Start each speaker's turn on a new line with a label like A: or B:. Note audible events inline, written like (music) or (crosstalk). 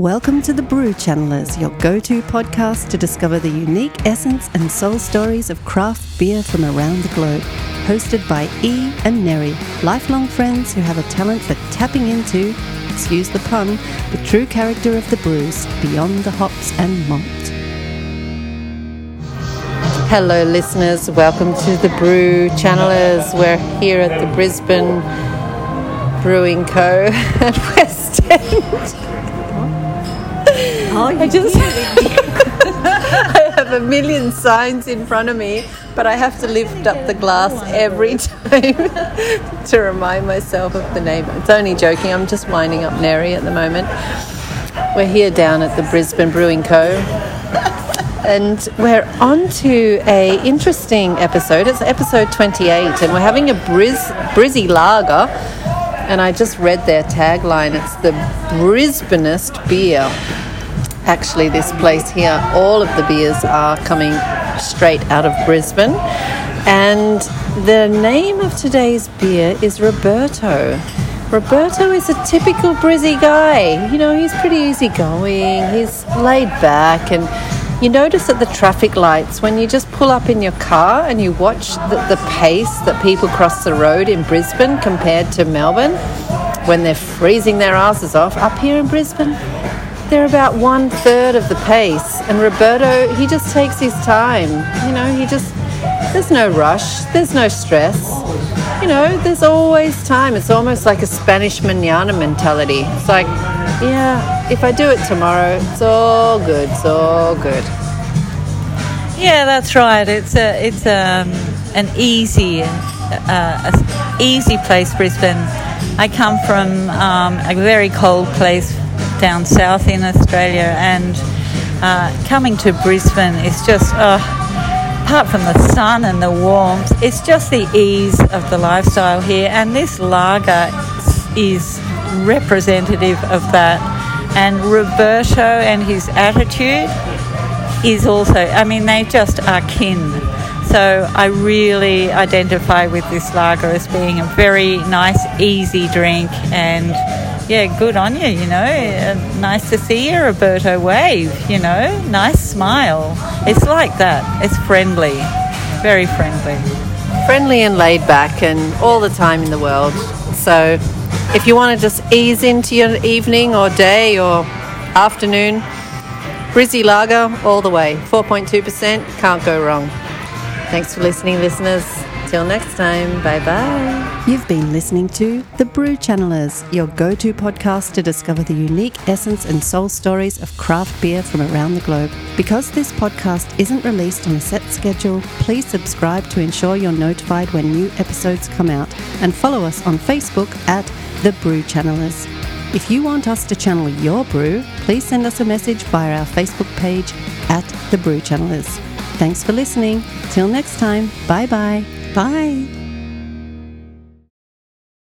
A: Welcome to the Brew Channelers, your go to podcast to discover the unique essence and soul stories of craft beer from around the globe. Hosted by E and Neri, lifelong friends who have a talent for tapping into, excuse the pun, the true character of the brews beyond the hops and malt. Hello, listeners. Welcome to the Brew Channelers. We're here at the Brisbane Brewing Co. at (laughs) West End.
B: Oh,
A: I just (laughs) I have a million signs in front of me, but I have to lift up the glass every (laughs) time to remind myself of the name. It's only joking. I'm just winding up Neri at the moment. We're here down at the Brisbane Brewing Co. And we're on to a interesting episode. It's episode 28, and we're having a Briz, Brissy Lager. And I just read their tagline. It's the Brisbaneest beer actually this place here all of the beers are coming straight out of brisbane. And the name of today's beer is roberto. Roberto is a typical brizzy guy. You know he's pretty easygoing. He's laid back. And you notice at the traffic lights when you just pull up in your car and you watch the, the pace that people cross the road in brisbane compared to melbourne when they're freezing their asses off up here in brisbane they're about one third of the pace. And Roberto, he just takes his time. You know, he just, there's no rush, there's no stress. You know, there's always time. It's almost like a Spanish manana mentality. It's like, yeah, if I do it tomorrow, it's all good, it's all good.
B: Yeah, that's right. It's a, it's um, an easy, uh, easy place, Brisbane. I come from um, a very cold place down south in Australia, and uh, coming to Brisbane is just, uh, apart from the sun and the warmth, it's just the ease of the lifestyle here, and this lager is representative of that. And Roberto and his attitude is also, I mean, they just are kin. So I really identify with this lager as being a very nice, easy drink and yeah, good on you, you know. Uh, nice to see you, Roberto. Wave, you know. Nice smile. It's like that. It's friendly. Very friendly.
A: Friendly and laid back and all the time in the world. So if you want to just ease into your evening or day or afternoon, Brissy Lager all the way. 4.2%. Can't go wrong. Thanks for listening, listeners. Till next time, bye bye. You've been listening to The Brew Channelers, your go to podcast to discover the unique essence and soul stories of craft beer from around the globe. Because this podcast isn't released on a set schedule, please subscribe to ensure you're notified when new episodes come out and follow us on Facebook at The Brew Channelers. If you want us to channel your brew, please send us a message via our Facebook page at The Brew Channelers. Thanks for listening. Till next time, bye bye. Bye.